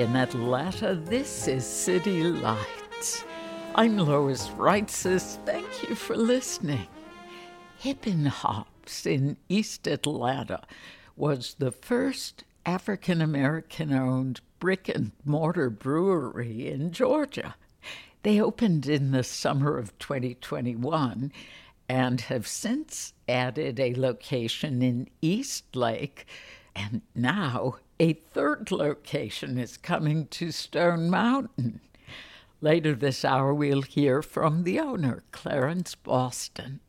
in Atlanta, this is City Lights. I'm Lois Reitzes. Thank you for listening. Hippin' Hops in East Atlanta was the first African American owned brick and mortar brewery in Georgia. They opened in the summer of 2021 and have since added a location in East Lake and now a third location is coming to Stone Mountain. Later this hour, we'll hear from the owner, Clarence Boston.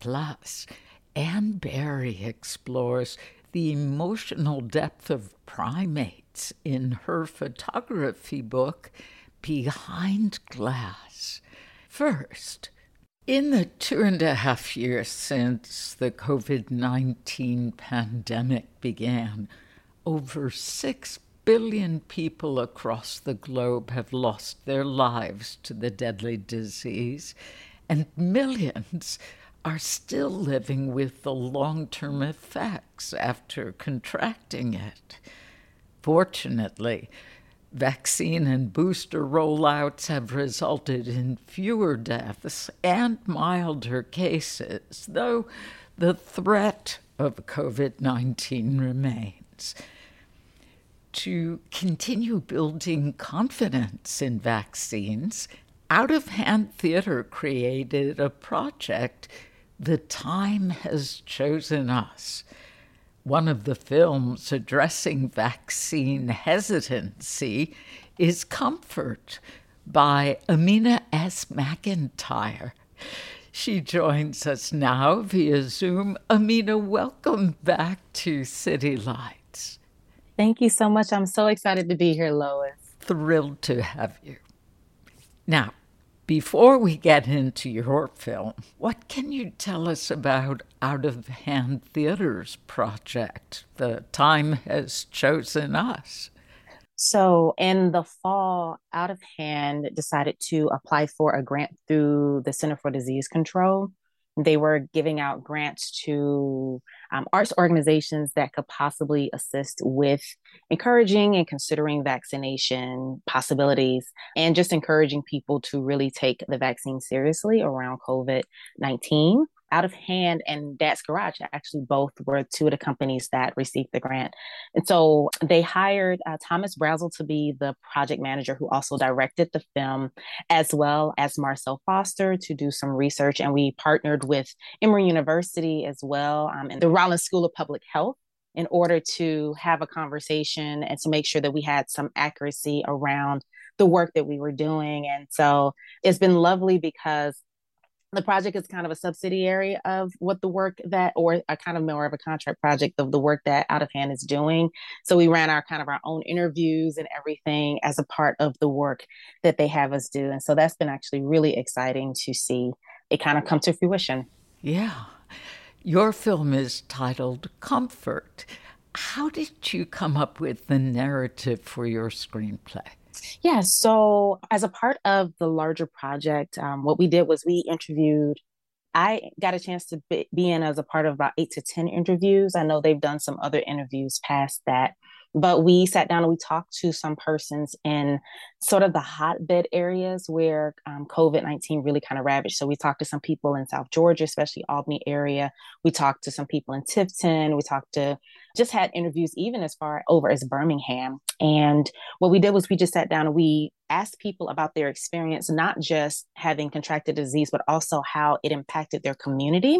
Plus, Anne Barry explores the emotional depth of primates in her photography book, Behind Glass. First, in the two and a half years since the COVID 19 pandemic began, over 6 billion people across the globe have lost their lives to the deadly disease, and millions are still living with the long term effects after contracting it. Fortunately, vaccine and booster rollouts have resulted in fewer deaths and milder cases, though the threat of COVID 19 remains to continue building confidence in vaccines, Out of Hand Theater created a project, The Time Has Chosen Us. One of the films addressing vaccine hesitancy is Comfort by Amina S. McIntyre. She joins us now via Zoom. Amina, welcome back to City Light. Thank you so much. I'm so excited to be here, Lois. Thrilled to have you. Now, before we get into your film, what can you tell us about Out of Hand Theater's project? The time has chosen us. So, in the fall, Out of Hand decided to apply for a grant through the Center for Disease Control they were giving out grants to um, arts organizations that could possibly assist with encouraging and considering vaccination possibilities and just encouraging people to really take the vaccine seriously around COVID 19 out of hand and Dad's Garage actually both were two of the companies that received the grant. And so they hired uh, Thomas Brazel to be the project manager who also directed the film, as well as Marcel Foster to do some research. And we partnered with Emory University as well um, and the Rollins School of Public Health in order to have a conversation and to make sure that we had some accuracy around the work that we were doing. And so it's been lovely because the project is kind of a subsidiary of what the work that or a kind of more of a contract project of the work that out of hand is doing. So we ran our kind of our own interviews and everything as a part of the work that they have us do. And so that's been actually really exciting to see it kind of come to fruition. Yeah. Your film is titled comfort. How did you come up with the narrative for your screenplay yeah. So, as a part of the larger project, um, what we did was we interviewed. I got a chance to be, in as a part of about eight to 10 interviews. I know they've done some other interviews past that. But we sat down and we talked to some persons in sort of the hotbed areas where um, COVID 19 really kind of ravaged. So we talked to some people in South Georgia, especially Albany area. We talked to some people in Tifton. We talked to just had interviews even as far over as Birmingham. And what we did was we just sat down and we asked people about their experience, not just having contracted disease, but also how it impacted their community.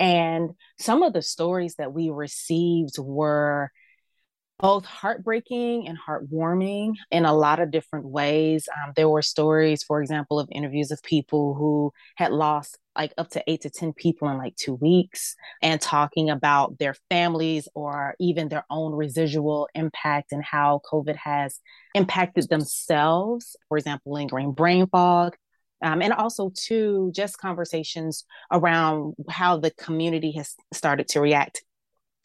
And some of the stories that we received were both heartbreaking and heartwarming in a lot of different ways. Um, there were stories, for example, of interviews of people who had lost like up to eight to 10 people in like two weeks and talking about their families or even their own residual impact and how COVID has impacted themselves. For example, lingering brain fog. Um, and also, too, just conversations around how the community has started to react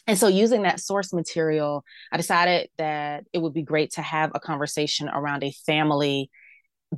and so, using that source material, I decided that it would be great to have a conversation around a family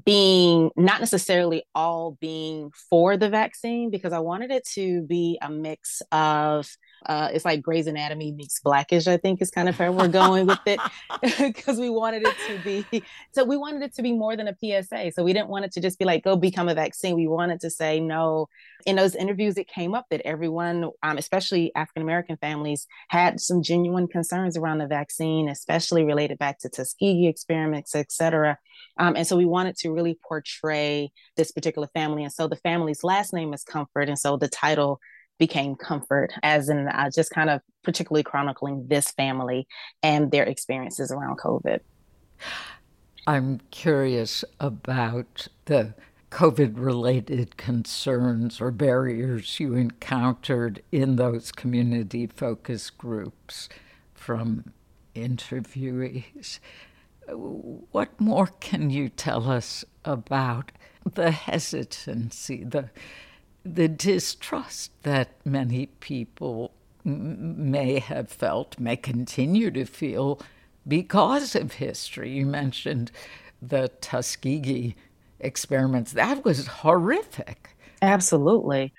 being not necessarily all being for the vaccine, because I wanted it to be a mix of uh, it's like Grey's Anatomy meets Blackish, I think is kind of where we're going with it because we wanted it to be, so we wanted it to be more than a PSA. So we didn't want it to just be like, go become a vaccine. We wanted to say, no. In those interviews, it came up that everyone, um, especially African American families, had some genuine concerns around the vaccine, especially related back to Tuskegee experiments, et cetera. Um, and so we wanted to really portray this particular family. And so the family's last name is Comfort. And so the title became comfort, as in uh, just kind of particularly chronicling this family and their experiences around COVID. I'm curious about the COVID related concerns or barriers you encountered in those community focus groups from interviewees. What more can you tell us about the hesitancy, the the distrust that many people may have felt, may continue to feel because of history. You mentioned the Tuskegee experiments. That was horrific. Absolutely.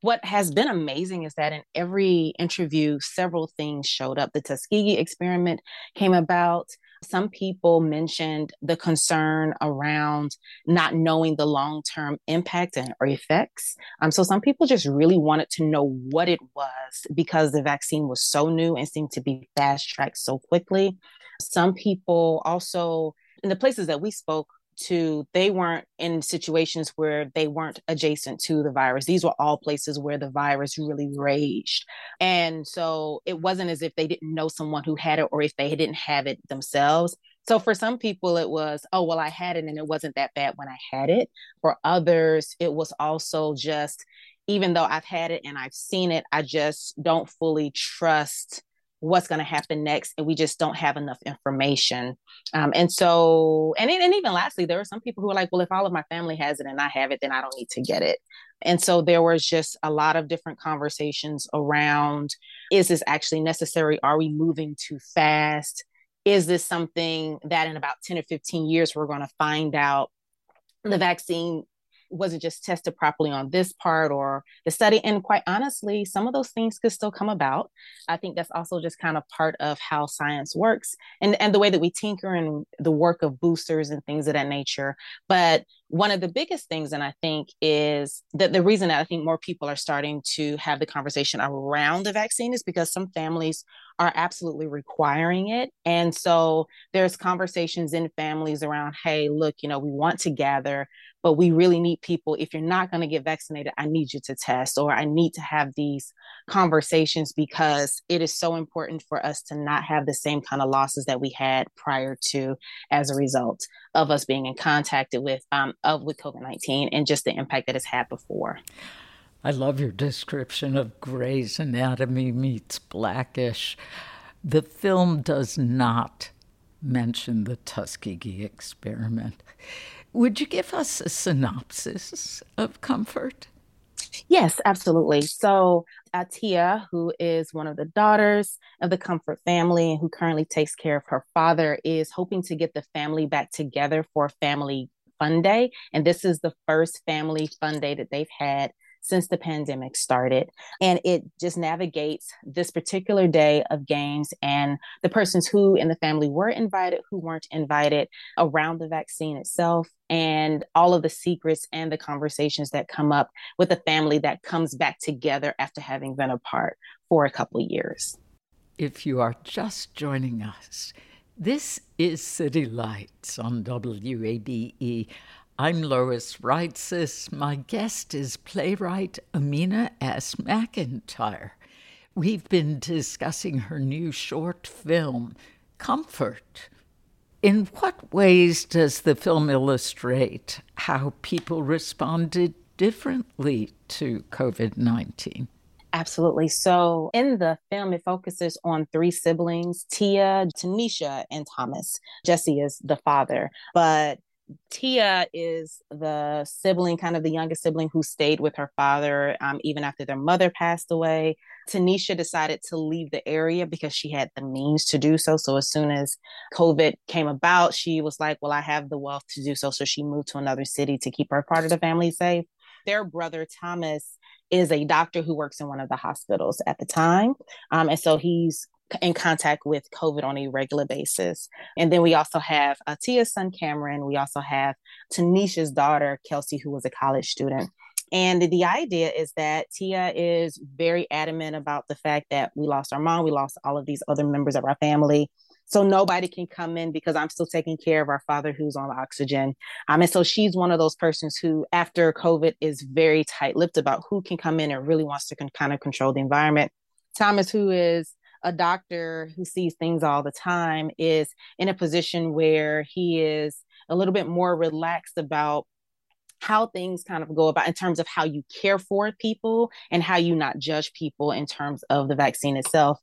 What has been amazing is that in every interview, several things showed up. The Tuskegee experiment came about. Some people mentioned the concern around not knowing the long term impact and, or effects. Um, so some people just really wanted to know what it was because the vaccine was so new and seemed to be fast tracked so quickly. Some people also, in the places that we spoke, to they weren't in situations where they weren't adjacent to the virus. These were all places where the virus really raged. And so it wasn't as if they didn't know someone who had it or if they didn't have it themselves. So for some people it was oh well i had it and it wasn't that bad when i had it. For others it was also just even though i've had it and i've seen it i just don't fully trust what's going to happen next and we just don't have enough information. Um, and so and, and even lastly there are some people who are like well if all of my family has it and i have it then i don't need to get it. And so there was just a lot of different conversations around is this actually necessary? Are we moving too fast? Is this something that in about 10 or 15 years we're going to find out the vaccine wasn't just tested properly on this part or the study. And quite honestly, some of those things could still come about. I think that's also just kind of part of how science works and, and the way that we tinker and the work of boosters and things of that nature. But one of the biggest things, and I think, is that the reason that I think more people are starting to have the conversation around the vaccine is because some families are absolutely requiring it. And so there's conversations in families around, hey, look, you know, we want to gather, but we really need people. If you're not going to get vaccinated, I need you to test, or I need to have these conversations because it is so important for us to not have the same kind of losses that we had prior to as a result of us being in contact with um, of with COVID nineteen and just the impact that it's had before. I love your description of Grey's Anatomy meets Blackish. The film does not mention the Tuskegee experiment. Would you give us a synopsis of Comfort? Yes, absolutely. So, Atia, who is one of the daughters of the Comfort family and who currently takes care of her father, is hoping to get the family back together for family fun day. And this is the first family fun day that they've had since the pandemic started. And it just navigates this particular day of games and the persons who in the family were invited, who weren't invited around the vaccine itself, and all of the secrets and the conversations that come up with a family that comes back together after having been apart for a couple years. If you are just joining us, this is City Lights on WABE. I'm Lois Reitzes. My guest is playwright Amina S. McIntyre. We've been discussing her new short film, Comfort. In what ways does the film illustrate how people responded differently to COVID 19? Absolutely. So in the film, it focuses on three siblings Tia, Tanisha, and Thomas. Jesse is the father, but Tia is the sibling, kind of the youngest sibling who stayed with her father um, even after their mother passed away. Tanisha decided to leave the area because she had the means to do so. So as soon as COVID came about, she was like, Well, I have the wealth to do so. So she moved to another city to keep her part of the family safe. Their brother, Thomas, is a doctor who works in one of the hospitals at the time. Um, and so he's in contact with COVID on a regular basis. And then we also have uh, Tia's son, Cameron. We also have Tanisha's daughter, Kelsey, who was a college student. And the idea is that Tia is very adamant about the fact that we lost our mom, we lost all of these other members of our family. So nobody can come in because I'm still taking care of our father who's on oxygen. Um, and so she's one of those persons who, after COVID, is very tight lipped about who can come in and really wants to con- kind of control the environment. Thomas, who is a doctor who sees things all the time is in a position where he is a little bit more relaxed about how things kind of go about in terms of how you care for people and how you not judge people in terms of the vaccine itself.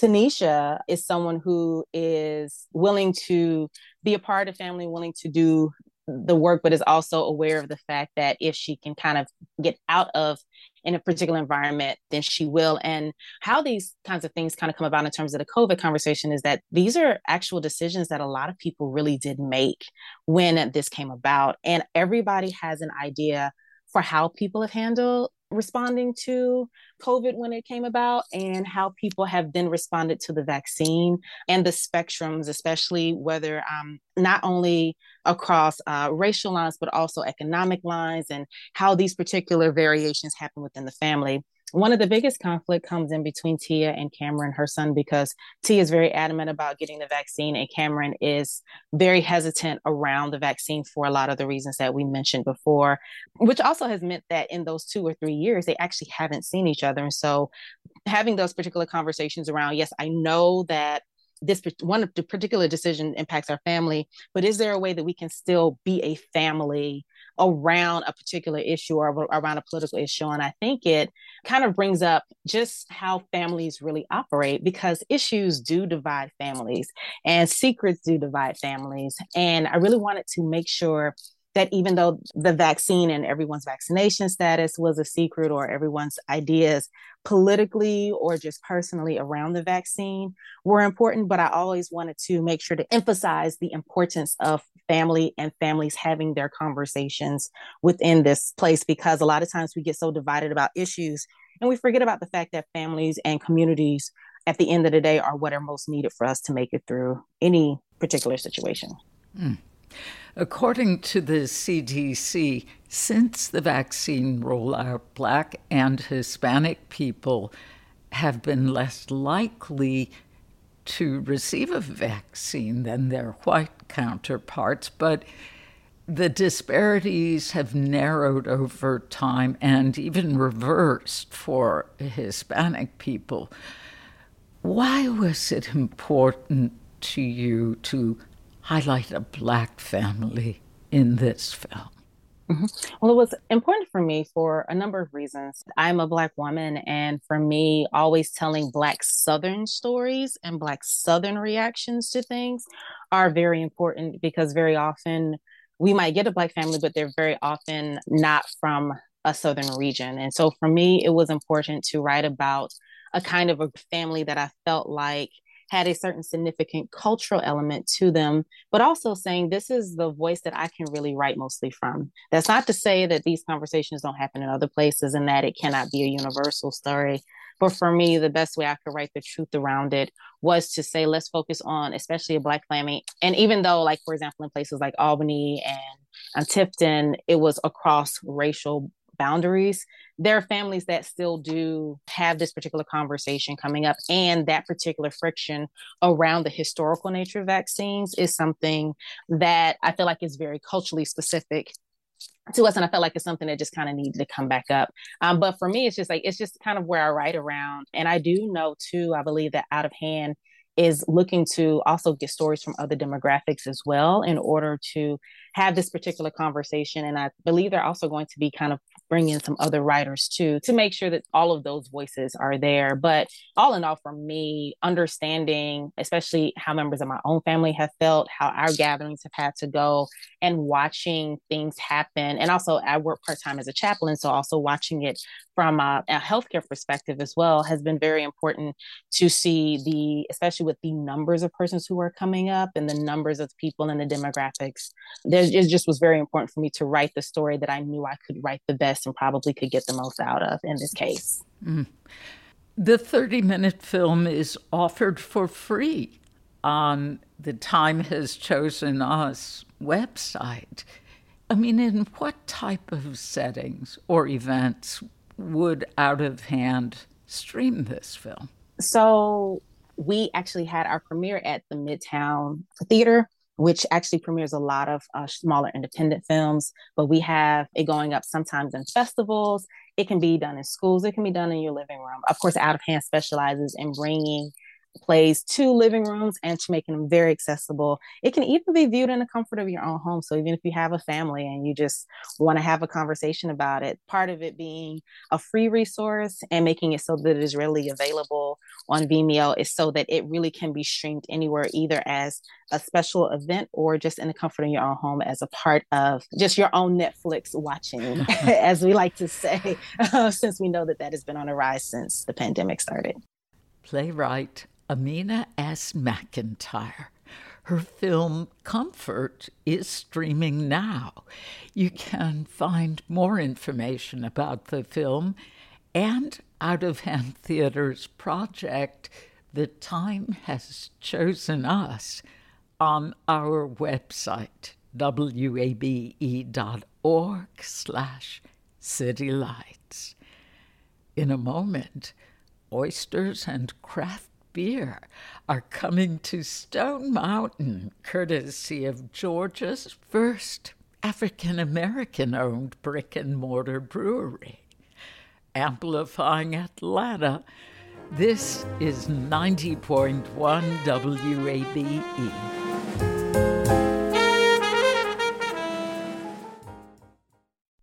Tanisha is someone who is willing to be a part of family, willing to do the work, but is also aware of the fact that if she can kind of get out of in a particular environment, then she will. And how these kinds of things kind of come about in terms of the COVID conversation is that these are actual decisions that a lot of people really did make when this came about. And everybody has an idea for how people have handled responding to COVID when it came about and how people have then responded to the vaccine and the spectrums, especially whether um, not only across uh, racial lines, but also economic lines and how these particular variations happen within the family one of the biggest conflict comes in between Tia and Cameron, her son, because Tia is very adamant about getting the vaccine, and Cameron is very hesitant around the vaccine for a lot of the reasons that we mentioned before, which also has meant that in those two or three years, they actually haven't seen each other. And so, having those particular conversations around, yes, I know that this one particular decision impacts our family, but is there a way that we can still be a family around a particular issue or around a political issue. And I think it kind of brings up just how families really operate because issues do divide families and secrets do divide families. And I really wanted to make sure that even though the vaccine and everyone's vaccination status was a secret or everyone's ideas politically or just personally around the vaccine were important, but I always wanted to make sure to emphasize the importance of family and families having their conversations within this place because a lot of times we get so divided about issues and we forget about the fact that families and communities at the end of the day are what are most needed for us to make it through any particular situation. Mm. According to the CDC, since the vaccine rollout, Black and Hispanic people have been less likely to receive a vaccine than their white counterparts, but the disparities have narrowed over time and even reversed for Hispanic people. Why was it important to you to highlight a Black family in this film? Mm-hmm. Well, it was important for me for a number of reasons. I'm a Black woman, and for me, always telling Black Southern stories and Black Southern reactions to things are very important because very often we might get a Black family, but they're very often not from a Southern region. And so for me, it was important to write about a kind of a family that I felt like had a certain significant cultural element to them, but also saying this is the voice that I can really write mostly from. That's not to say that these conversations don't happen in other places and that it cannot be a universal story. But for me, the best way I could write the truth around it was to say, let's focus on especially a Black family. And even though, like, for example, in places like Albany and, and Tifton, it was across racial boundaries, there are families that still do have this particular conversation coming up. And that particular friction around the historical nature of vaccines is something that I feel like is very culturally specific to us and i felt like it's something that just kind of needed to come back up um, but for me it's just like it's just kind of where i write around and i do know too i believe that out of hand is looking to also get stories from other demographics as well in order to have this particular conversation. And I believe they're also going to be kind of bring in some other writers too to make sure that all of those voices are there. But all in all, for me, understanding, especially how members of my own family have felt, how our gatherings have had to go, and watching things happen. And also, I work part time as a chaplain, so also watching it from a, a healthcare perspective as well has been very important to see the, especially with the numbers of persons who are coming up and the numbers of people and the demographics. There's, it just was very important for me to write the story that I knew I could write the best and probably could get the most out of in this case. Mm. The 30 minute film is offered for free on the Time Has Chosen Us website. I mean, in what type of settings or events would Out of Hand stream this film? So, we actually had our premiere at the Midtown Theater which actually premieres a lot of uh, smaller independent films. But we have it going up sometimes in festivals. It can be done in schools. It can be done in your living room. Of course, Out of Hand specializes in bringing plays to living rooms and to making them very accessible. It can even be viewed in the comfort of your own home. So even if you have a family and you just want to have a conversation about it, part of it being a free resource and making it so that it is readily available on Vimeo is so that it really can be streamed anywhere, either as a special event or just in the comfort of your own home as a part of just your own Netflix watching, as we like to say, since we know that that has been on a rise since the pandemic started. Playwright Amina S. McIntyre. Her film Comfort is streaming now. You can find more information about the film and Out of Hand Theater's project, The Time Has Chosen Us, on our website, wabe.org slash citylights. In a moment, oysters and craft beer are coming to Stone Mountain, courtesy of Georgia's first African American owned brick and mortar brewery. Amplifying Atlanta, this is 90.1 WABE.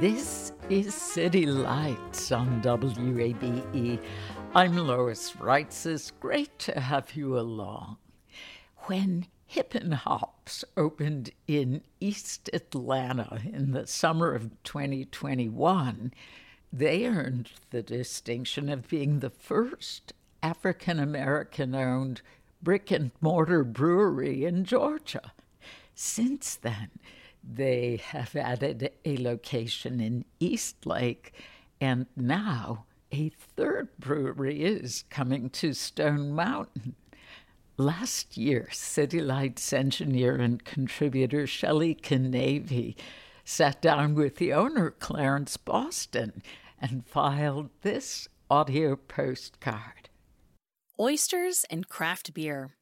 This is City Lights on WABE. I'm Lois Reitzes. It's great to have you along. When Hippin' Hops opened in East Atlanta in the summer of 2021, they earned the distinction of being the first African American owned brick and mortar brewery in Georgia. Since then, they have added a location in Eastlake, and now a third brewery is coming to Stone Mountain. Last year, City Lights engineer and contributor Shelley Canavy sat down with the owner, Clarence Boston, and filed this audio postcard. Oysters and craft beer.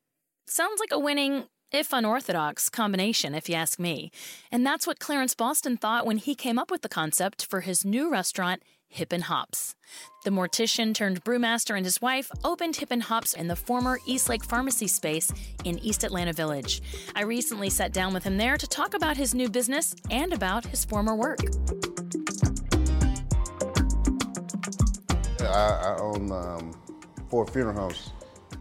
Sounds like a winning, if unorthodox, combination, if you ask me. And that's what Clarence Boston thought when he came up with the concept for his new restaurant, Hippin' Hops. The mortician turned brewmaster and his wife opened Hippin' Hops in the former Eastlake Pharmacy space in East Atlanta Village. I recently sat down with him there to talk about his new business and about his former work. I, I own um, four funeral homes,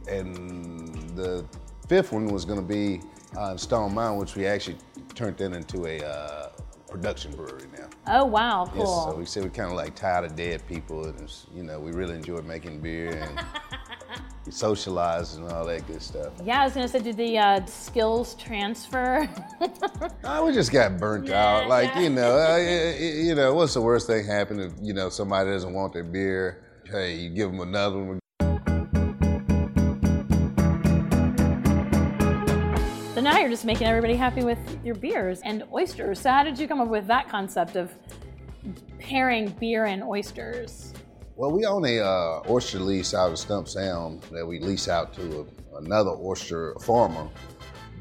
and the fifth one was going to be uh, Stone Mountain, which we actually turned that into a uh, production brewery now. Oh wow, cool. Yes, so we said we kind of like tired of dead people, and you know we really enjoy making beer and we socialize and all that good stuff. Yeah, I was gonna say, did the uh, skills transfer? Uh, we just got burnt Yeah, out. Like yeah. you know, uh, you know, what's the worst thing happen if you know somebody doesn't want their beer? Hey, you give them another one. Just making everybody happy with your beers and oysters. So how did you come up with that concept of pairing beer and oysters? Well, we own a uh, oyster lease out of Stump Sound that we lease out to a, another oyster farmer.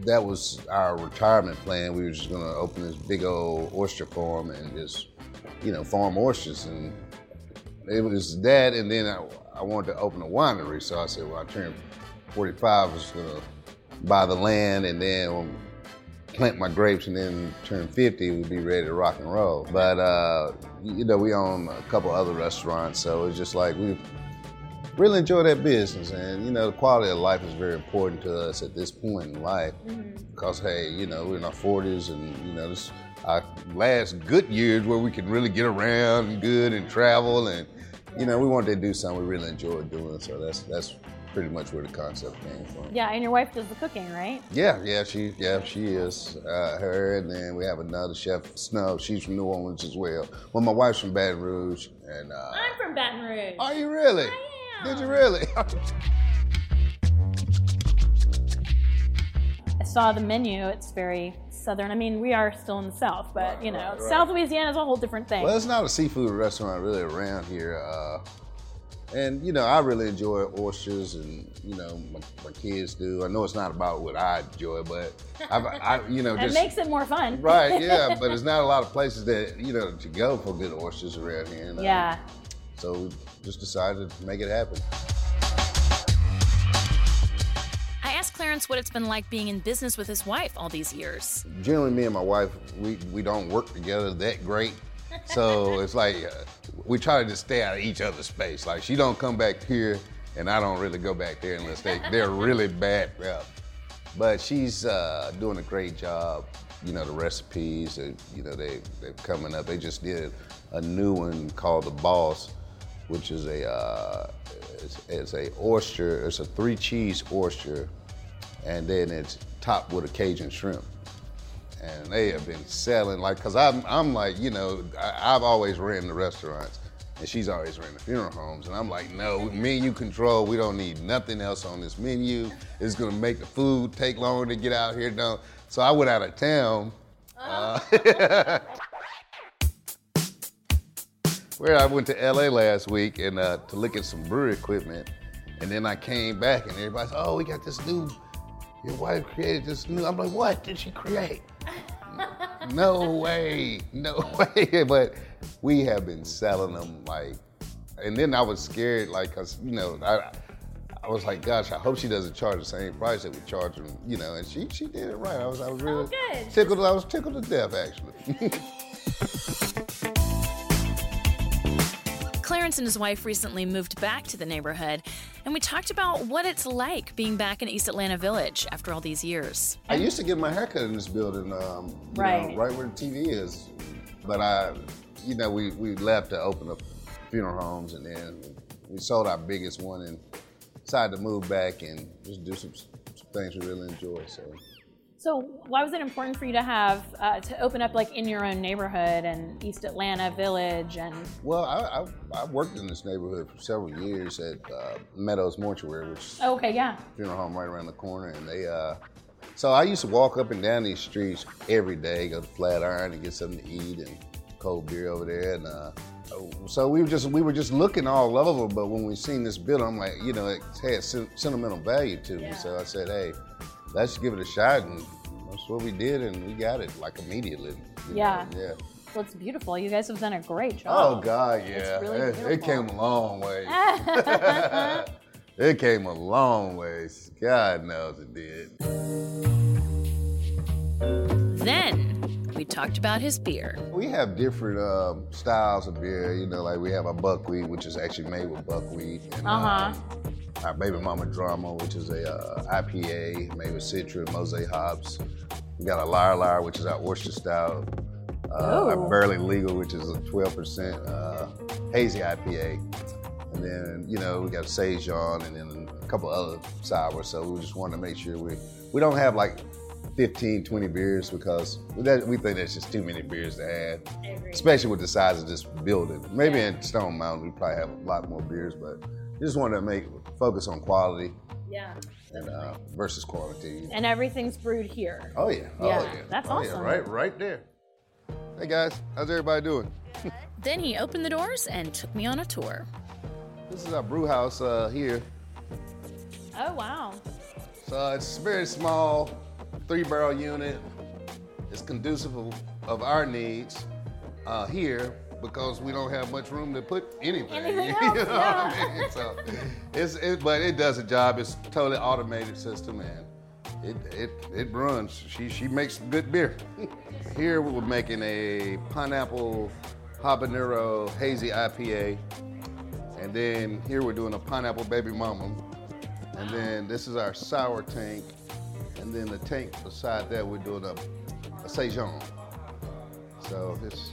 That was our retirement plan. We were just going to open this big old oyster farm and just, you know, farm oysters. And it was that, and then I, I wanted to open a winery. So I said, well, I turned 45, I was going to buy the land and then plant my grapes and then turn 50 we'd be ready to rock and roll. But uh, you know we own a couple other restaurants so it's just like we really enjoy that business. And you know the quality of life is very important to us at this point in life because hey you know we're in our 40s and you know this our last good years where we can really get around and good and travel and you know we wanted to do something we really enjoyed doing. So that's that's pretty much where the concept came from Yeah, and your wife does the cooking, right? yeah, yeah, she, yeah, she is. Uh, her, and then we have another chef, Snow. She's from New Orleans as well. Well, my wife's from Baton Rouge, and uh, I'm from Baton Rouge. are you really? I am. Did you really? I saw the menu. It's very southern. I mean, we are still in the South, but you know, right, right. South Louisiana is a whole different thing. well, it's not a seafood restaurant really around here, uh, and you know, I really enjoy oysters, and you know, my, my kids do. I know it's not about what I enjoy, but I've, I, you know, it just makes it more fun. right, yeah. But there's not a lot of places that you know to go for good oysters around here. And, uh, yeah. So we just decided to make it happen. I asked Clarence what it's been like being in business with his wife all these years. generally me and my wife we, we don't work together that great so it's like uh, we try to just stay out of each other's space. Like she don't come back here and i don't really go back there unless they, they're really bad up but she's uh, doing a great job you know the recipes uh, you know they, they're coming up. They just did a new one called the boss which is a uh, it's, it's a oyster it's a three cheese oyster and then it's topped with a cajun shrimp and they have been selling like because I'm I'm like you know I, I've always ran the restaurants and she's always ran the funeral homes and I'm like no menu control we don't need nothing else on this menu. It's gonna make the food take longer to get out here no so I went out of town. Uh, where I went to LA last week and uh, to look at some brewery equipment and then I came back and everybody's oh we got this new your wife created this new I'm like what did she create no way, no way. But we have been selling them like, and then I was scared, like, cause you know, I, I was like, gosh, I hope she doesn't charge the same price that we charge them, you know. And she, she did it right. I was, I was oh, really good. tickled. I was tickled to death, actually. Clarence and his wife recently moved back to the neighborhood, and we talked about what it's like being back in East Atlanta Village after all these years. I used to get my haircut in this building, um, Right. know, right where the TV is. But I, you know, we, we left to open up funeral homes, and then we sold our biggest one and decided to move back and just do some, some things we really enjoy. So So why was it important for you to have uh, to open up like in your own neighborhood and East Atlanta Village and? Well, I, I, I worked in this neighborhood for several years at uh, Meadows Mortuary, which oh, okay, yeah, funeral home right around the corner, and they. Uh, so I used to walk up and down these streets every day, go to Flatiron and get something to eat and cold beer over there, and uh, so we were just we were just looking all over. But when we seen this building, I'm like, you know, it had sentimental value to me. So I said, hey let's give it a shot. And that's what we did, and we got it like immediately. Yeah. Know? Yeah. Well, it's beautiful. You guys have done a great job. Oh God, yeah. Really it, it, came a long way. it came a long way. God knows it did. Then we talked about his beer. We have different um, styles of beer. You know, like we have a buckwheat, which is actually made with buckwheat. Uh huh. Um, our Baby Mama Drama, which is a uh, IPA made with Citra and Mosaic hops. We got a Liar Liar, which is our oyster style. Uh, our Barely Legal, which is a 12% uh, hazy IPA. And then, you know, we got Saison and then a couple other sours. So we just wanted to make sure we, we don't have like 15, 20 beers because that, we think that's just too many beers to add, especially with the size of this building. Maybe yeah. in Stone Mountain, we probably have a lot more beers, but just wanted to make focus on quality. Yeah. And uh, versus quality. And everything's brewed here. Oh yeah. Oh, yeah. yeah. That's oh, awesome. Yeah. Right, right there. Hey guys, how's everybody doing? then he opened the doors and took me on a tour. This is our brew house uh, here. Oh wow. So it's very small, three barrel unit. It's conducive of, our needs uh, here, because we don't have much room to put anything. anything else, you know yeah. what I mean? So it's it, but it does a job. It's a totally automated system and it it it runs. She she makes good beer. Here we're making a pineapple habanero hazy IPA, and then here we're doing a pineapple baby mama, and then this is our sour tank, and then the tank beside that we're doing a, a saison. So it's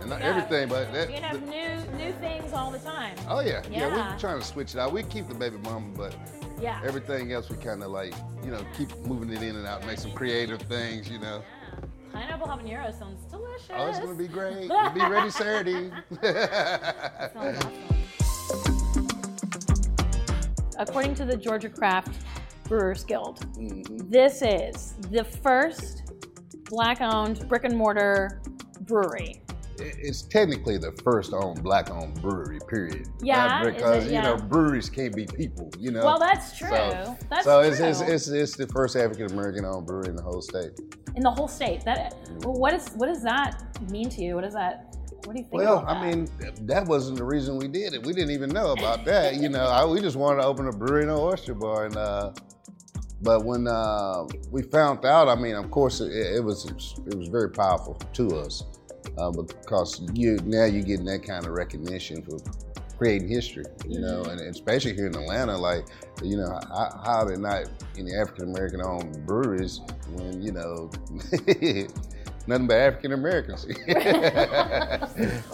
and not yeah. everything, but that, you have the, new new things all the time. Oh yeah. yeah, yeah. We're trying to switch it out. We keep the baby mama, but yeah, everything else we kind of like, you know, keep moving it in and out, make some creative things, you know. Yeah. Pineapple habanero sounds delicious. Oh, it's gonna be great. we'll be ready Saturday. sounds awesome. According to the Georgia Craft Brewers Guild, mm-hmm. this is the first black-owned brick and mortar brewery it's technically the first owned black owned brewery, period. Yeah, because it, yeah. you know breweries can't be people. You know. Well, that's true. So, that's so it's, it's, it's, it's the first African American owned brewery in the whole state. In the whole state. That what is what does that mean to you? What does that? What do you think? Well, I mean, that wasn't the reason we did it. We didn't even know about that. you know, I, we just wanted to open a brewery and an oyster bar, and uh, but when uh, we found out, I mean, of course, it, it was it was very powerful to us uh, because you now you're getting that kind of recognition for creating history, you know, and especially here in Atlanta, like, you know, how, how are not any African American owned breweries when, you know, nothing but African Americans for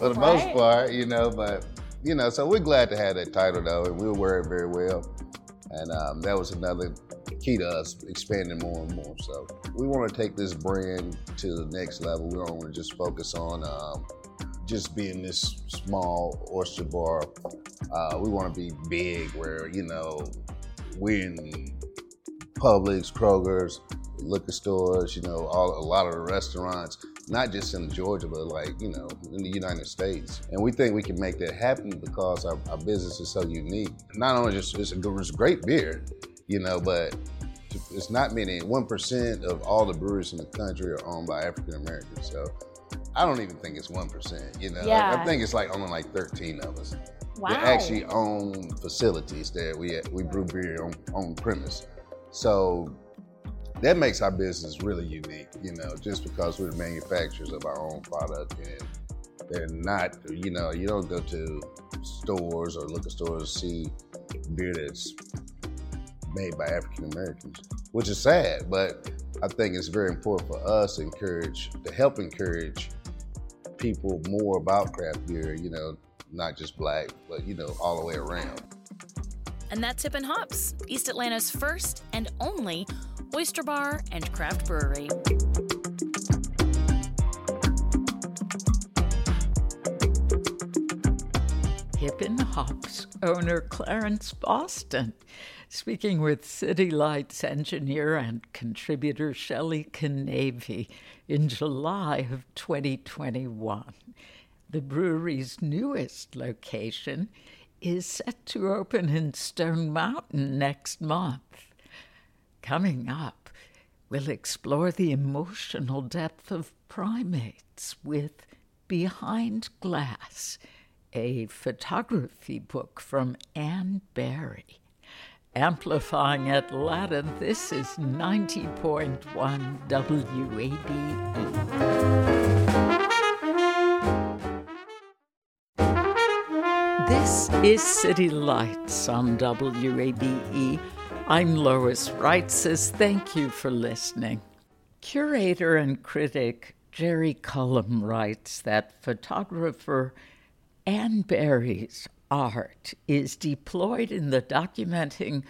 the right. most part, you know, but, you know, so we're glad to have that title though, and we'll wear it very well. And um, that was another key to us expanding more and more. So we want to take this brand to the next level. We don't want to just focus on um, just being this small oyster bar. Uh, we want to be big, where you know we're in Publix, Kroger's, liquor stores. You know, all, a lot of the restaurants. Not just in Georgia, but like, you know, in the United States. And we think we can make that happen because our, our business is so unique. Not only just, it's a, it's a great beer, you know, but it's not many. One percent of all the breweries in the country are owned by African Americans. So I don't even think it's one percent. You know, yeah. I think it's like only like thirteen of us wow. that actually own facilities that we we brew beer on on premise. So that makes our business really unique. You know, just because we're the manufacturers of our own product and they're not. You know, you don't go to stores or liquor stores to see beer that's made by African Americans, which is sad, but I think it's very important for us to encourage, to help encourage people more about craft beer, you know, not just black, but, you know, all the way around. And that's Hippin' Hops, East Atlanta's first and only Oyster Bar, and Craft Brewery. Hippin Hops owner Clarence Boston, speaking with City Lights engineer and contributor Shelley Canavy in July of 2021. The brewery's newest location is set to open in Stone Mountain next month. Coming up, we'll explore the emotional depth of primates with Behind Glass a photography book from Anne Barry. Amplifying Atlanta, this is 90.1 WABE. This is City Lights on WABE. I'm Lois Reitzes. Thank you for listening. Curator and critic Jerry Cullum writes that photographer Anne Barry's art is deployed in the documenting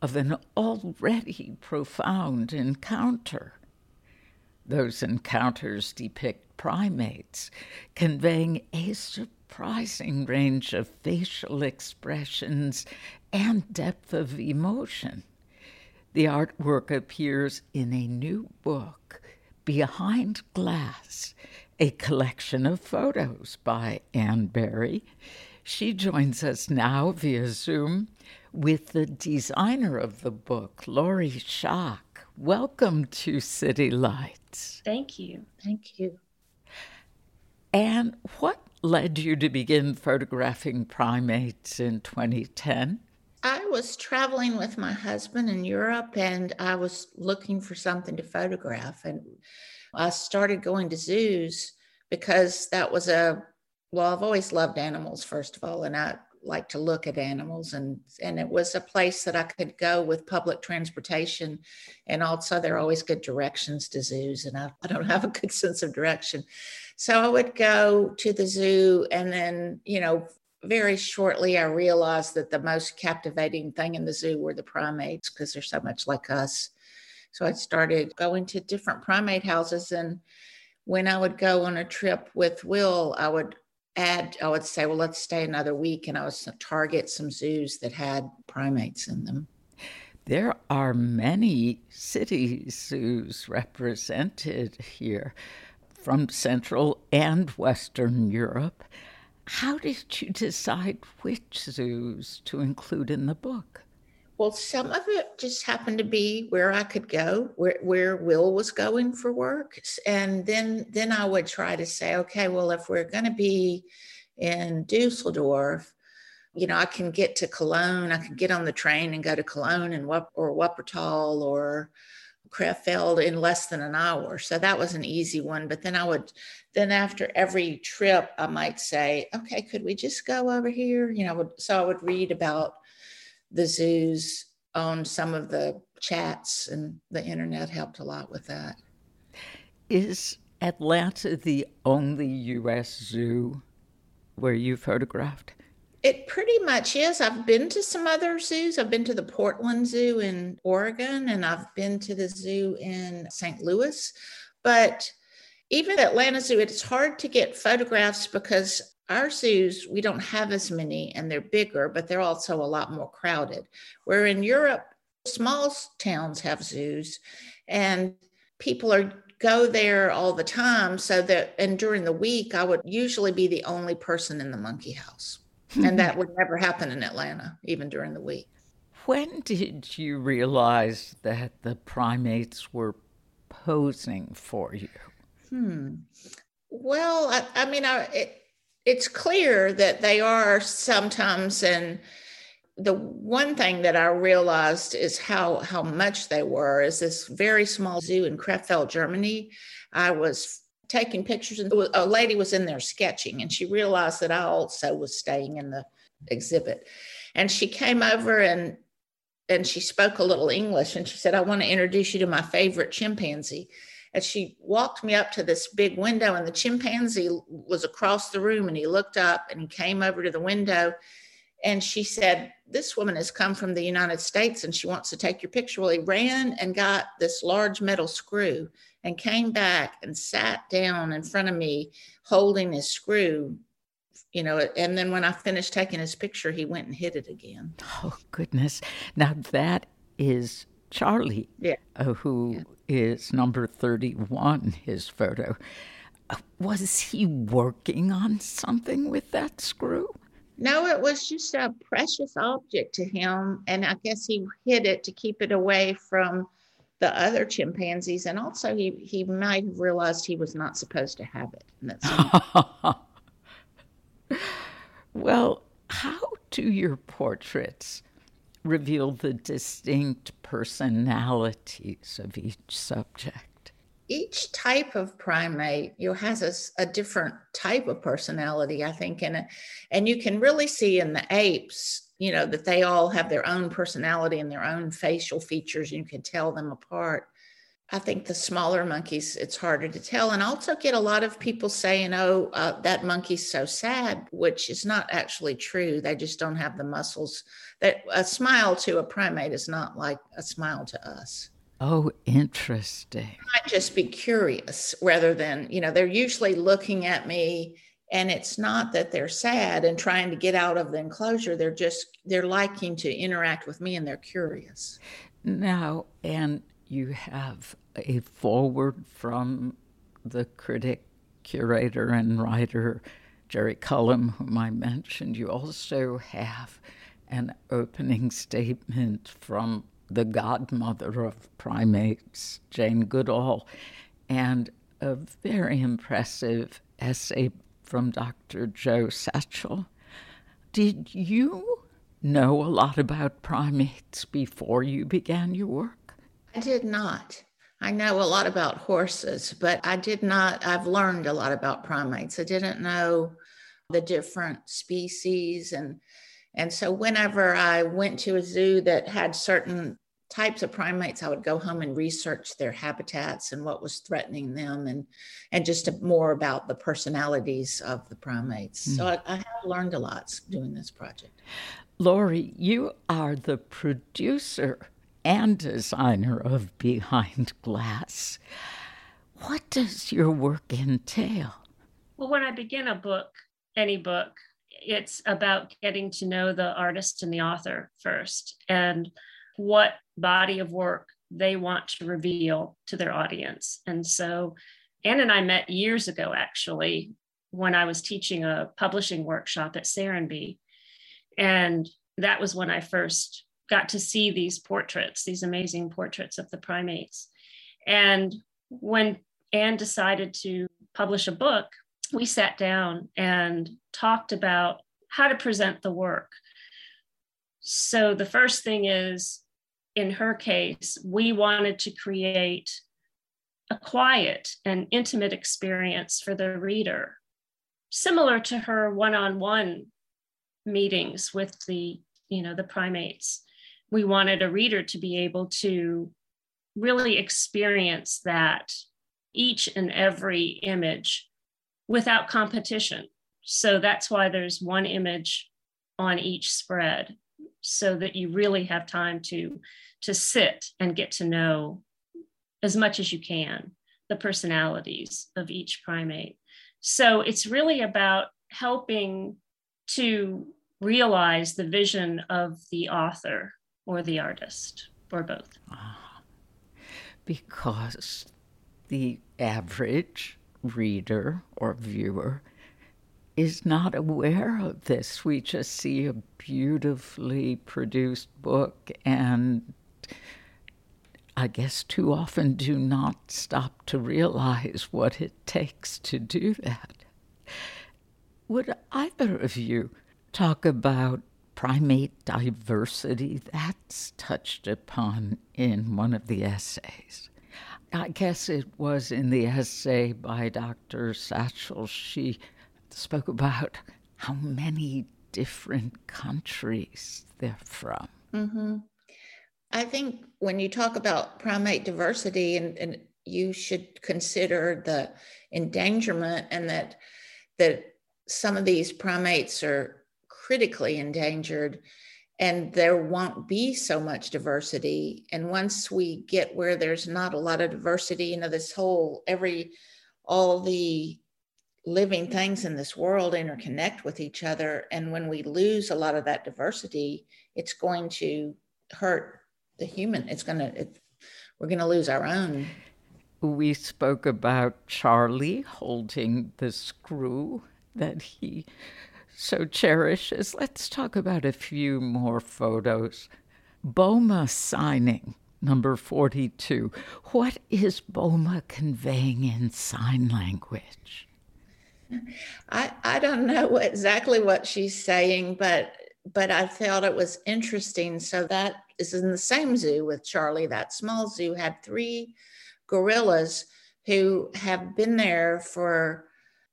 of an already profound encounter. Those encounters depict primates, conveying a surprising range of facial expressions and depth of emotion. The artwork appears in a new book, Behind Glass, a collection of photos by Anne Barry. She joins us now via Zoom with the designer of the book, Lori Schock. Welcome to City Lights. Thank you. Thank you. And what led you to begin photographing primates in 2010? I was traveling with my husband in Europe and I was looking for something to photograph. And I started going to zoos because that was a well, I've always loved animals, first of all, and I like to look at animals and and it was a place that I could go with public transportation and also there are always good directions to zoos and I, I don't have a good sense of direction. So I would go to the zoo and then, you know, very shortly I realized that the most captivating thing in the zoo were the primates because they're so much like us. So I started going to different primate houses. And when I would go on a trip with Will, I would add, I would say, well, let's stay another week. And I would target some zoos that had primates in them. There are many city zoos represented here from Central and Western Europe. How did you decide which zoos to include in the book? Well, some of it just happened to be where I could go, where, where Will was going for work. And then then I would try to say, okay, well, if we're going to be in Dusseldorf, you know, I can get to Cologne. I can get on the train and go to Cologne and or Wuppertal or Krefeld in less than an hour. So that was an easy one. But then I would, then after every trip, I might say, okay, could we just go over here? You know, so I would read about the zoos on some of the chats, and the internet helped a lot with that. Is Atlanta the only U.S. zoo where you photographed? It pretty much is. I've been to some other zoos. I've been to the Portland Zoo in Oregon, and I've been to the zoo in St. Louis. But even Atlanta Zoo, it's hard to get photographs because our zoos, we don't have as many and they're bigger, but they're also a lot more crowded. Where in Europe, small towns have zoos and people are go there all the time. So that and during the week i would usually be the only person in the monkey house. And that would never happen in atlanta even during the week. When did you realize that the primates were posing for you? Hmm. Well i, I mean I, it, it's clear that they are sometimes and the one thing that I realized is how how much they were is this very small zoo in Krefeld, Germany. I was taking pictures and a lady was in there sketching and she realized that I also was staying in the exhibit. And she came over and and she spoke a little English and she said, I want to introduce you to my favorite chimpanzee. And she walked me up to this big window, and the chimpanzee was across the room. And he looked up and he came over to the window And she said, This woman has come from the United States and she wants to take your picture. Well, he ran and got this large metal screw and came back and sat down in front of me holding his screw you know and then when i finished taking his picture he went and hid it again oh goodness now that is charlie yeah. Uh, who yeah. is number 31 his photo uh, was he working on something with that screw no it was just a precious object to him and i guess he hid it to keep it away from the other chimpanzees and also he he might have realized he was not supposed to have it well, how do your portraits reveal the distinct personalities of each subject? Each type of primate you know, has a, a, different type of personality, I think, and and you can really see in the apes, you know, that they all have their own personality and their own facial features. You can tell them apart. I think the smaller monkeys, it's harder to tell. And I also get a lot of people saying, oh, uh, that monkey's so sad, which is not actually true. They just don't have the muscles. That a smile to a primate is not like a smile to us. Oh, interesting. might just be curious rather than, you know, they're usually looking at me and it's not that they're sad and trying to get out of the enclosure. They're just, they're liking to interact with me and they're curious. Now, and you have a forward from the critic, curator, and writer Jerry Cullum, whom I mentioned. You also have an opening statement from the godmother of primates, Jane Goodall, and a very impressive essay from Dr. Jo Setchell. Did you know a lot about primates before you began your work? I did not. I know a lot about horses, but I did not, I've learned a lot about primates. I didn't know the different species and and so whenever I went to a zoo that had certain types of primates, I would go home and research their habitats and what was threatening them and and just more about the personalities of the primates. Mm. So I, I have learned a lot doing this project. Lori, you are the producer and designer of Behind Glass. What does your work entail? Well, when I begin a book, any book, it's about getting to know the artist and the author first and what body of work they want to reveal to their audience. And so Anne and I met years ago, actually, when I was teaching a publishing workshop at Serenbe. And that was when I first got to see these portraits, these amazing portraits of the primates. And when Anne decided to publish a book, we sat down and talked about how to present the work. So the first thing is, in her case, we wanted to create a quiet and intimate experience for the reader, similar to her one-on-one meetings with the, you know, the primates we wanted a reader to be able to really experience that each and every image without competition. So that's why there's one image on each spread so that you really have time to to sit and get to know as much as you can the personalities of each primate. So it's really about helping to realize the vision of the author or the artist or both? Ah. Because the average reader or viewer is not aware of this. We just see a beautifully produced book and I guess too often do not stop to realize what it takes to do that. Would either of you talk about primate diversity, that's touched upon in one of the essays. I guess it was in the essay by Dr. Setchell. She spoke about how many different countries they're from. Mm-hmm. I think when you talk about primate diversity, and, and you should consider the endangerment and that that some of these primates are critically endangered and there won't be so much diversity. And once we get where there's not a lot of diversity you know this whole every all the living things in this world interconnect with each other. And when we lose a lot of that diversity it's going to hurt the human. It's going to we're going to lose our own. We spoke about charlie holding the screw that he so cherishes. Let's talk about a few more photos. Boma signing, number 42. What is Boma conveying in sign language? I, I don't know exactly what she's saying, but but I felt it was interesting. So that is in the same zoo with Charlie. That small zoo had three gorillas who have been there for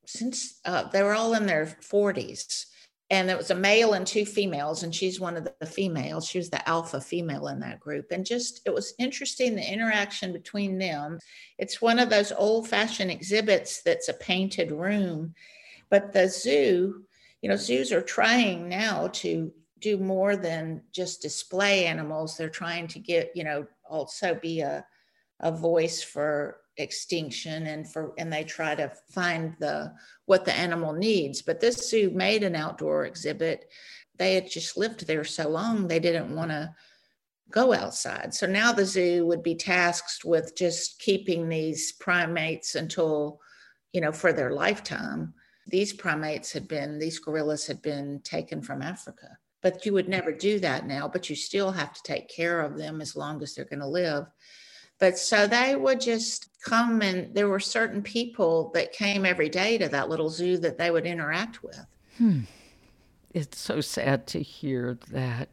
since uh, they were all in their 40s and it was a male and two females and she's one of the females. She was the alpha female in that group. And just it was interesting the interaction between them. It's one of those old fashioned exhibits that's a painted room but the zoo you know zoos are trying now to do more than just display animals. They're trying to get you know also be a, a voice for extinction and for and they try to find the what the animal needs. But this zoo made an outdoor exhibit. They had just lived there so long they didn't want to go outside. So now the zoo would be tasked with just keeping these primates until you know for their lifetime. These primates had been these gorillas had been taken from africa. But you would never do that now but you still have to take care of them as long as they're going to live but so they would just come and there were certain people that came every day to that little zoo that they would interact with. Hmm. It's so sad to hear that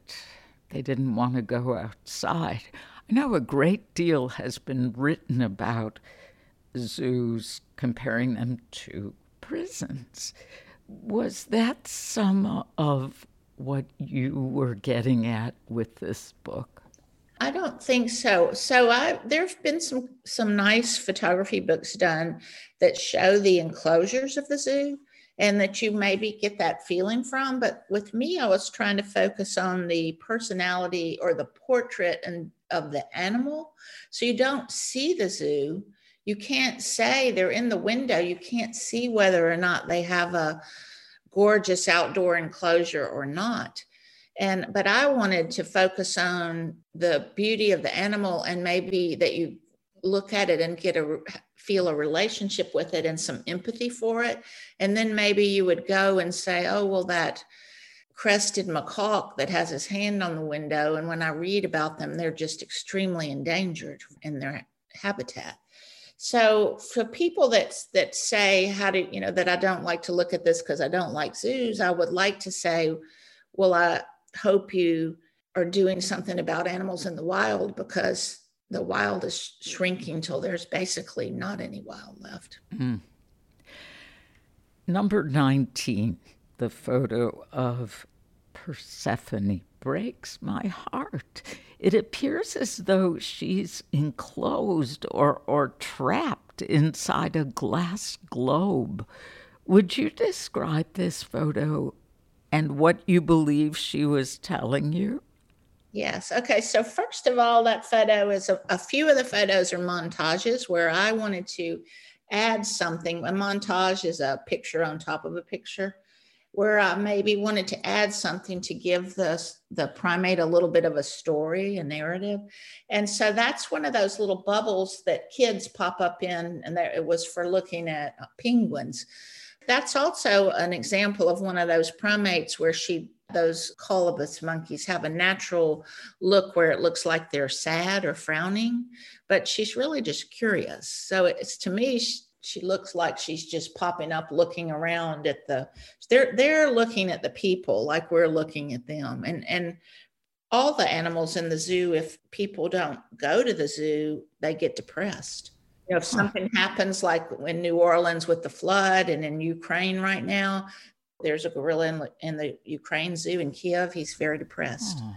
they didn't want to go outside. I know a great deal has been written about zoos, comparing them to prisons. Was that some of what you were getting at with this book? I don't think so. So I there've been some some nice photography books done that show the enclosures of the zoo and that you maybe get that feeling from. But with me, I was trying to focus on the personality or the portrait and of the animal. So you don't see the zoo. You can't say they're in the window. You can't see whether or not they have a gorgeous outdoor enclosure or not and but i wanted to focus on the beauty of the animal and maybe that you look at it and get a feel a relationship with it and some empathy for it. And then maybe you would go and say oh well that crested macaque that has his hand on the window and when i read about them they're just extremely endangered in their habitat. So for people that that say how do you know that i don't like to look at this because i don't like zoos i would like to say well i hope you are doing something about animals in the wild because the wild is shrinking till there's basically not any wild left. Mm. Number 19, the photo of Persephone breaks my heart. It appears as though she's enclosed or, or trapped inside a glass globe. Would you describe this photo and what you believe she was telling you? Yes. Okay. So, first of all, that photo is a, a, few of the photos are montages where I wanted to add something. A montage is a picture on top of a picture where I maybe wanted to add something to give the, the primate a little bit of a story, a narrative. And so that's one of those little bubbles that kids pop up in, and there, it was for looking at penguins. That's also an example of one of those primates where she those colobus monkeys have a natural look where it looks like they're sad or frowning, but she's really just curious. So it's to me, she, she looks like she's just popping up, looking around at the. They're they're looking at the people like we're looking at them, and and all the animals in the zoo. If people don't go to the zoo, they get depressed know, if something happens like in New Orleans with the flood and in Ukraine right now, there's a gorilla in, in the Ukraine zoo in Kiev. He's very depressed. Oh.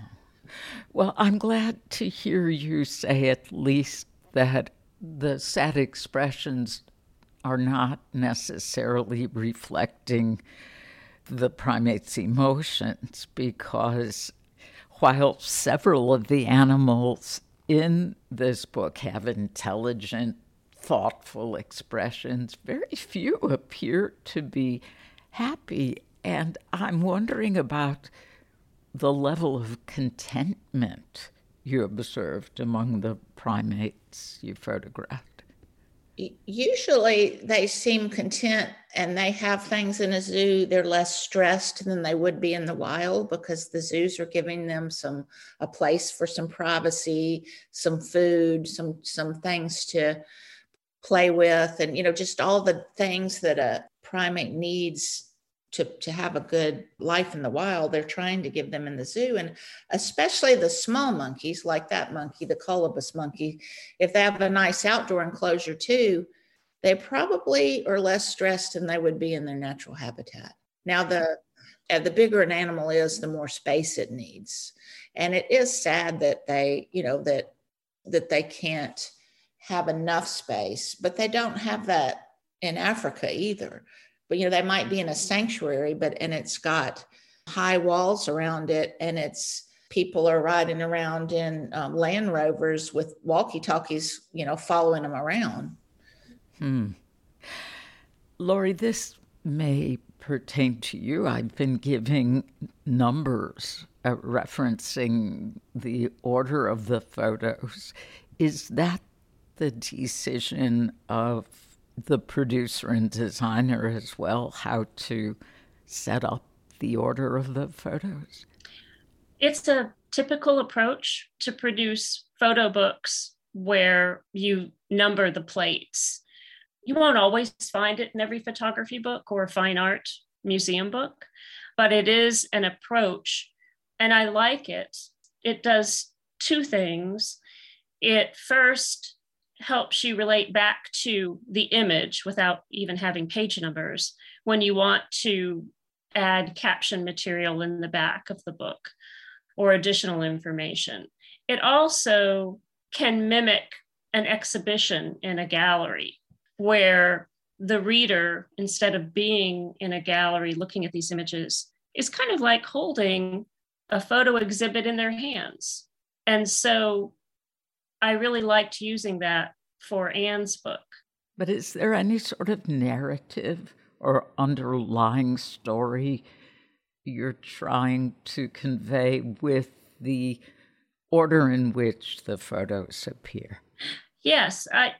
Well, I'm glad to hear you say at least that the sad expressions are not necessarily reflecting the primate's emotions because while several of the animals in this book have intelligent, thoughtful expressions, very few appear to be happy. And I'm wondering about the level of contentment you observed among the primates you photographed usually they seem content and they have things in a zoo they're less stressed than they would be in the wild because the zoos are giving them some a place for some privacy some food some some things to play with and you know just all the things that a primate needs to, to have a good life in the wild, they're trying to give them in the zoo. And especially the small monkeys, like that monkey, the colobus monkey, if they have a nice outdoor enclosure too, they probably are less stressed than they would be in their natural habitat. Now, the the bigger an animal is, the more space it needs. And it is sad that they, you know, that that they can't have enough space, but they don't have that in Africa either. But you know they might be in a sanctuary but and it's got high walls around it and it's people are riding around in um, land rovers with walkie talkies you know following them around. Hmm. Lori this may pertain to you. I've been giving numbers uh, referencing the order of the photos. Is that the decision of the producer and designer as well how to set up the order of the photos? It's a typical approach to produce photo books where you number the plates. You won't always find it in every photography book or fine art museum book, but it is an approach, and I like it. It does two things. It first helps you relate back to the image without even having page numbers when you want to add caption material in the back of the book or additional information. It also can mimic an exhibition in a gallery where the reader, instead of being in a gallery looking at these images, is kind of like holding a photo exhibit in their hands. And so I really liked using that for Anne's book. But is there any sort of narrative or underlying story you're trying to convey with the order in which the photos appear? Yes, I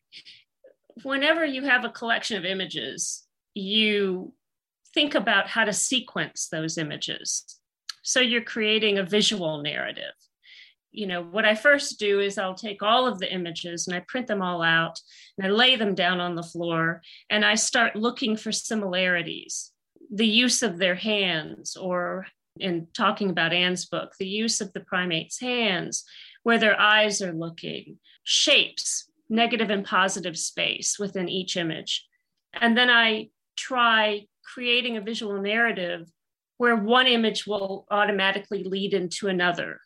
whenever you have a collection of images, you think about how to sequence those images. So you're creating a visual narrative you know, what I first do is I'll take all of the images and I print them all out and I lay them down on the floor and I start looking for similarities. The use of their hands, or in talking about Anne's book, the use of the primate's hands, where their eyes are looking, shapes, negative and positive space within each image. And then I try creating a visual narrative where one image will automatically lead into another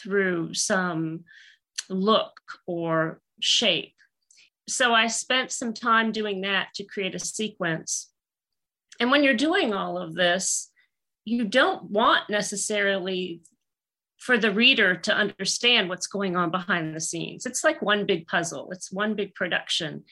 through some look or shape. So I spent some time doing that to create a sequence. And when you're doing all of this, you don't want necessarily for the reader to understand what's going on behind the scenes. It's like one big puzzle, it's one big production.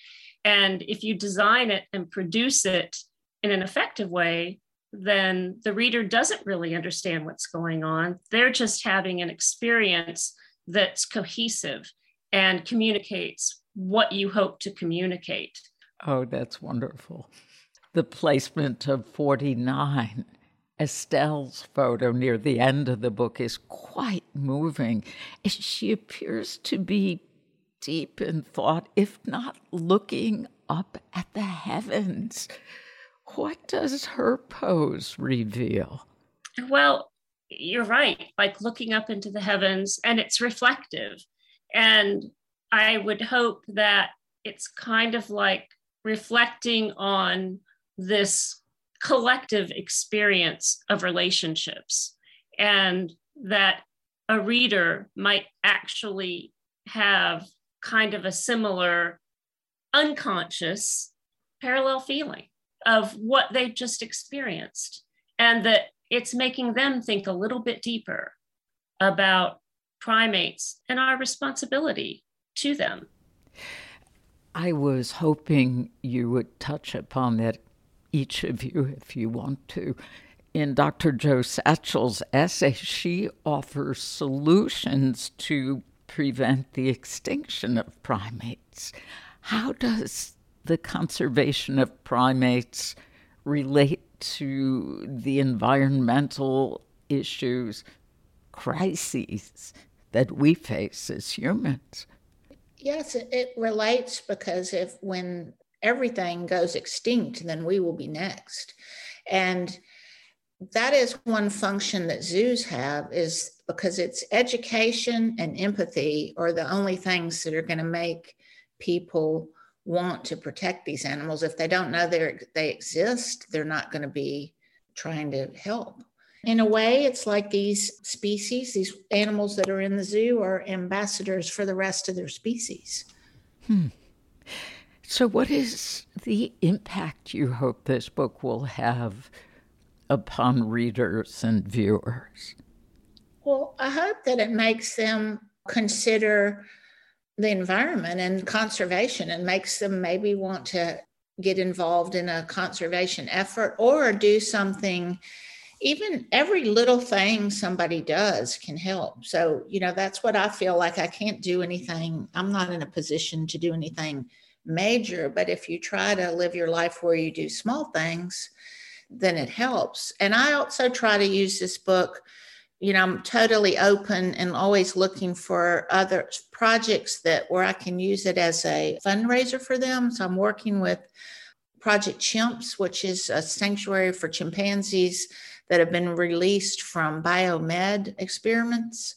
And if you design it and produce it in an effective way, then the reader doesn't really understand what's going on. They're just having an experience that's cohesive and communicates what you hope to communicate. Oh, that's wonderful. The placement of 49, Estelle's photo near the end of the book, is quite moving. She appears to be deep in thought, if not looking up at the heavens. What does her pose reveal? Well, you're right. Like looking up into the heavens, and it's reflective. And I would hope that it's kind of like reflecting on this collective experience of relationships, and that a reader might actually have kind of a similar unconscious parallel feeling of what they've just experienced. and that it's making them think a little bit deeper about primates and our responsibility to them. I was hoping you would touch upon that, each of you, if you want to. In Dr. Jo Setchell's essay, she offers solutions to prevent the extinction of primates. How does the conservation of primates relate to the environmental issues, crises that we face as humans? Yes, it, relates because if when everything goes extinct, then we will be next. And that is one function that zoos have is because it's education and empathy are the only things that are going to make people want to protect these animals if they don't know they they exist they're not going to be trying to help in a way, it's like these species, these animals that are in the zoo, are ambassadors for the rest of their species. Hmm. So, what is the impact you hope this book will have upon readers and viewers? Well, I hope that it makes them consider the environment and conservation and makes them maybe want to get involved in a conservation effort or do something even every little thing somebody does can help. So, you know, that's what I feel like I can't do anything. I'm not in a position to do anything major, but if you try to live your life where you do small things, then it helps. And I also try to use this book. You know, I'm totally open and always looking for other projects that where I can use it as a fundraiser for them. So I'm working with Project Chimps, which is a sanctuary for chimpanzees that have been released from biomed experiments,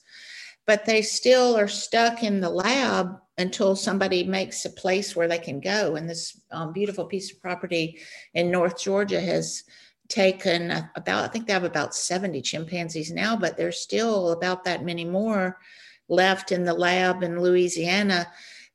but they still are stuck in the lab until somebody makes a place where they can go. And this um, beautiful piece of property in North Georgia has taken uh, about, I think they have about 70 chimpanzees now, but there's still about that many more left in the lab in Louisiana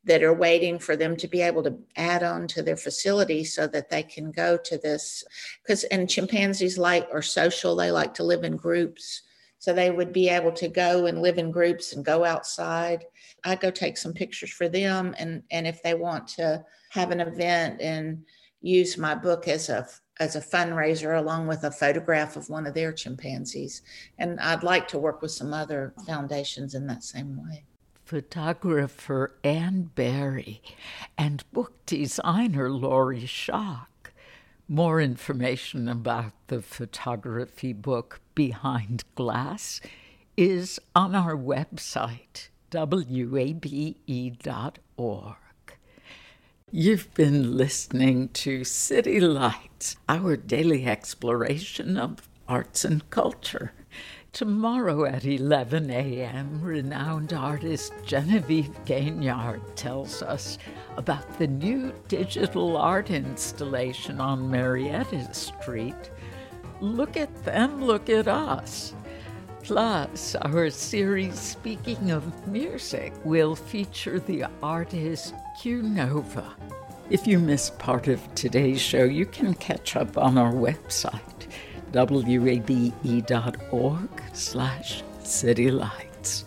that are waiting for them to be able to add on to their facility so that they can go to this because and chimpanzees like are social they like to live in groups. So they would be able to go and live in groups and go outside. I go take some pictures for them and and if they want to have an event and use my book as a as a fundraiser along with a photograph of one of their chimpanzees and i'd like to work with some other foundations in that same way photographer Anne Barry and book designer Lori Schock. More information about the photography book Behind Glass is on our website, wabe.org. You've been listening to City Lights, our daily exploration of arts and culture. Tomorrow at 11 a.m., renowned artist Genevieve Gaignard tells us about the new digital art installation on Marietta Street. Look at them, look at us. Plus, our series Speaking of Music will feature the artist Q Nova. If you missed part of today's show, you can catch up on our website wabe.org slash citylights.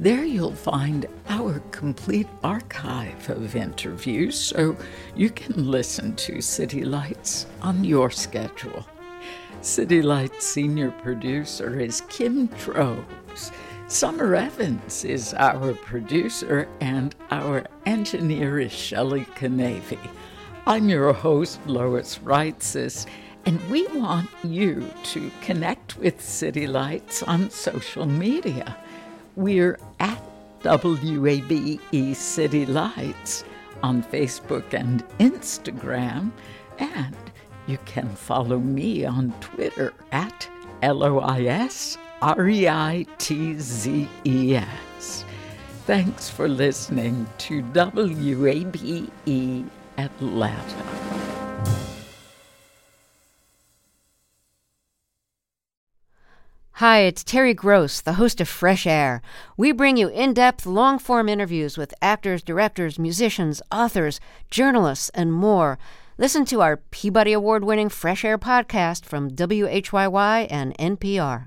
There you'll find our complete archive of interviews so you can listen to City Lights on your schedule. City Lights senior producer is Kim Drobes. Summer Evans is our producer, and our engineer is Shelley Canavy. I'm your host, Lois Reitzes and we want you to connect with City Lights on social media. We're at WABE City Lights on Facebook and Instagram, and you can follow me on Twitter at L O I S R E I T Z E S. Thanks for listening to WABE Atlanta. Hi, it's Terry Gross, the host of Fresh Air. We bring you in depth, long form interviews with actors, directors, musicians, authors, journalists, and more. Listen to our Peabody Award winning Fresh Air podcast from WHYY and NPR.